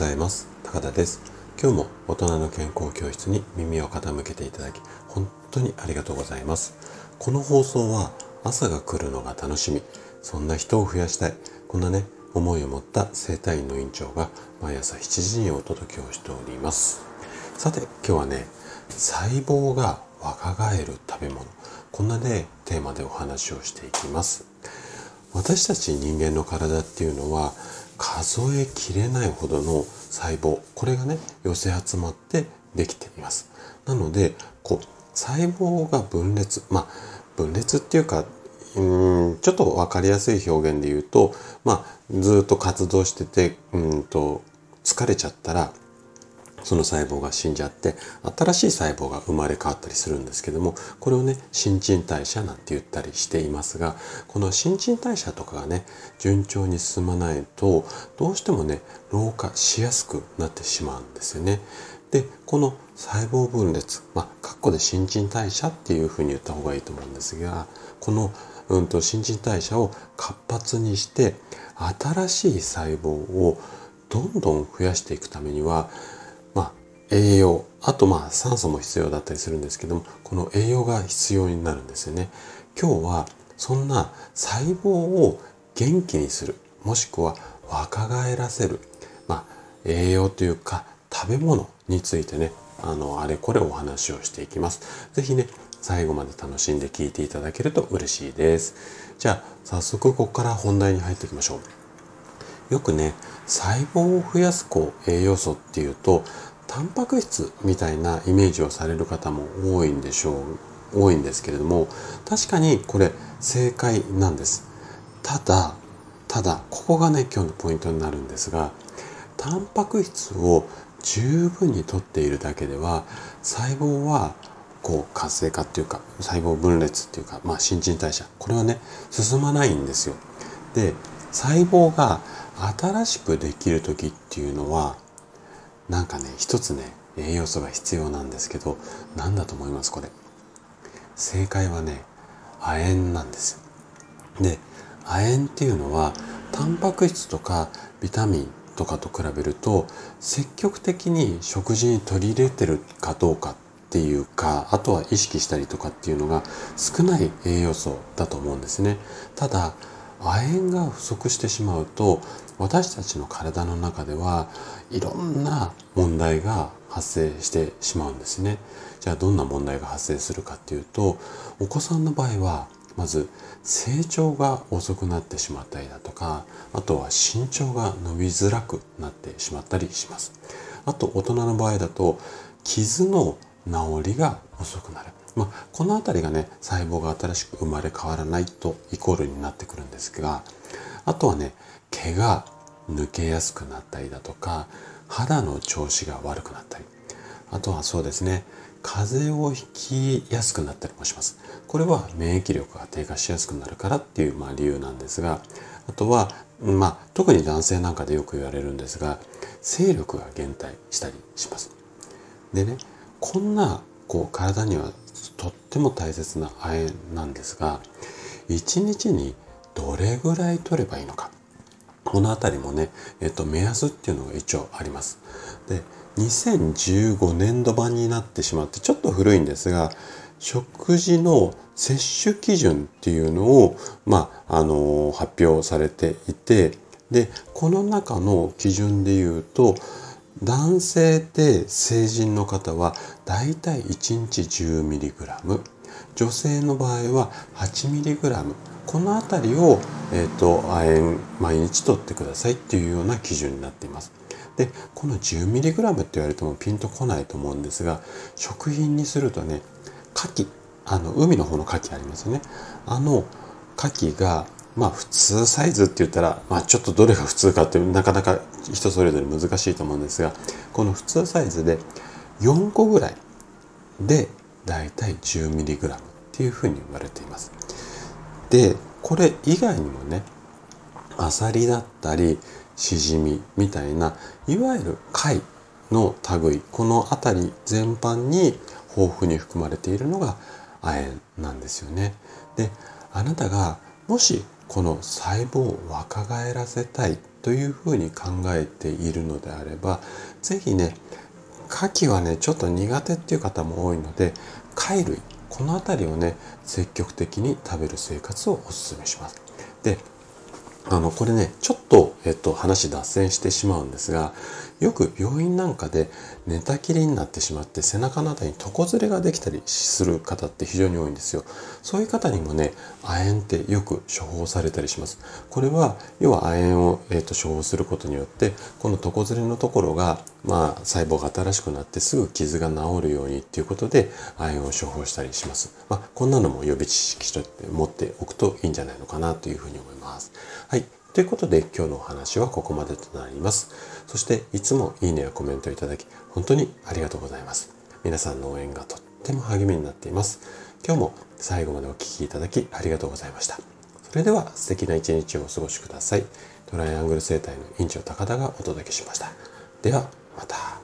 ざいます。高田です。今日も大人の健康教室に耳を傾けていただき本当にありがとうございます。この放送は朝が来るのが楽しみ。そんな人を増やしたい。こんなね思いを持った生体院の院長が毎朝7時にお届けをしております。さて今日はね細胞が若返る食べ物。こんなねテーマでお話をしていきます。私たち人間の体っていうのは数えきれないほどの細胞これがね寄せ集まってできています。なのでこう細胞が分裂まあ分裂っていうかうんちょっと分かりやすい表現で言うとまあずっと活動しててうんと疲れちゃったらその細胞が死んじゃって新しい細胞が生まれ変わったりするんですけどもこれをね新陳代謝なんて言ったりしていますがこの新陳代謝とかがね順調に進まないとどうしてもね老化しやすくなってしまうんですよね。でこの細胞分裂まあ括弧で新陳代謝っていうふうに言った方がいいと思うんですがこの、うんと、新陳代謝を活発にして新しい細胞をどんどん増やしていくためには栄養。あとまあ酸素も必要だったりするんですけどもこの栄養が必要になるんですよね。今日はそんな細胞を元気にする。もしくは若返らせる、まあ、栄養というか食べ物についてねあのあれこれお話をしていきます。是非ね最後まで楽しんで聞いていただけると嬉しいです。じゃあ早速ここから本題に入っていきましょう。よくね細胞を増やすこう栄養素っていうとタンパク質みたいなイメージをされる方も多いんでしょう多いんですけれども確かにこれ正解なんですただただここがね今日のポイントになるんですがタンパク質を十分にとっているだけでは細胞はこう活性化っていうか細胞分裂っていうか、まあ、新陳代謝これはね進まないんですよ。で細胞が新しくできる時っていうのはなんかね一つね栄養素が必要なんですけど何だと思いますこれ。正解はね亜鉛なんです。で亜鉛っていうのはタンパク質とかビタミンとかと比べると積極的に食事に取り入れてるかどうかっていうかあとは意識したりとかっていうのが少ない栄養素だと思うんですね。ただ亜鉛が不足してしまうと私たちの体の中ではいろんな問題が発生してしまうんですね。じゃあどんな問題が発生するかっていうとお子さんの場合はまず成長が遅くなってしまったりだとかあとは身長が伸びづらくなってしまったりします。あと大人の場合だと傷の治りが遅くなる。まあ、この辺りがね細胞が新しく生まれ変わらないとイコールになってくるんですがあとはね毛が抜けやすくなったりだとか肌の調子が悪くなったり。あとはそうですね風邪をひきやすくなったりもします。これは免疫力が低下しやすくなるからっていう、まあ、理由なんですがあとは、まあ、特に男性なんかでよく言われるんですが勢力が減退したりします。でねこんなこう体にはとっても大切な亜鉛なんですが1日にどれぐらい取ればいいのかこの辺りもね、えっと、目安っていうのが一応あります。で、2015年度版になってしまってちょっと古いんですが、食事の摂取基準っていうのを、まあ、あの、発表されていて、で、この中の基準で言うと、男性で成人の方はだいたい1日 10mg 女性の場合は 8mg この辺りを、えーと、亜鉛毎日取ってくださいっていうような基準になっています。でこの 10mg って言われてもピンとこないと思うんですが食品にするとね牡蠣あの海の方の牡蠣ありますよね。あの牡蠣がまあ普通サイズって言ったら、まあ、ちょっとどれが普通かってなかなか人それぞれ難しいと思うんですがこの普通サイズで4個ぐらいでだいたい 10mg っていうふうに言われています。でこれ以外にもねアサリだったりシジミみたいないわゆる貝の類この辺り全般に豊富に含まれているのが亜鉛なんですよね。であなたがもしこの細胞を若返らせたいというふうに考えているのであれば是非ね牡蠣はねちょっと苦手っていう方も多いので貝類この辺りをね積極的に食べる生活をお勧めします。であのこれねちょっと、えっと、話脱線してしまうんですがよく病院なんかで寝たきりになってしまって背中の辺りに床ずれができたりする方って非常に多いんですよ。そういう方にもね、亜鉛ってよく処方されたりします。これは要は亜鉛を、えーと、処方することによってこの床ずれのところが、まあ、細胞が新しくなってすぐ傷が治るようにっていうことで亜鉛を処方したりします。まあ、こんなのも予備知識として持っておくといいんじゃないのかなというふうに思います。はい。ということで今日のお話はここまでとなります。そしていつもいいねやコメントいただき本当にありがとうございます。皆さんの応援がとっても励みになっています。今日も最後までお聴きいただきありがとうございました。それでは素敵な一日をお過ごしください。トライアングル生態の院長高田がお届けしました。ではまた。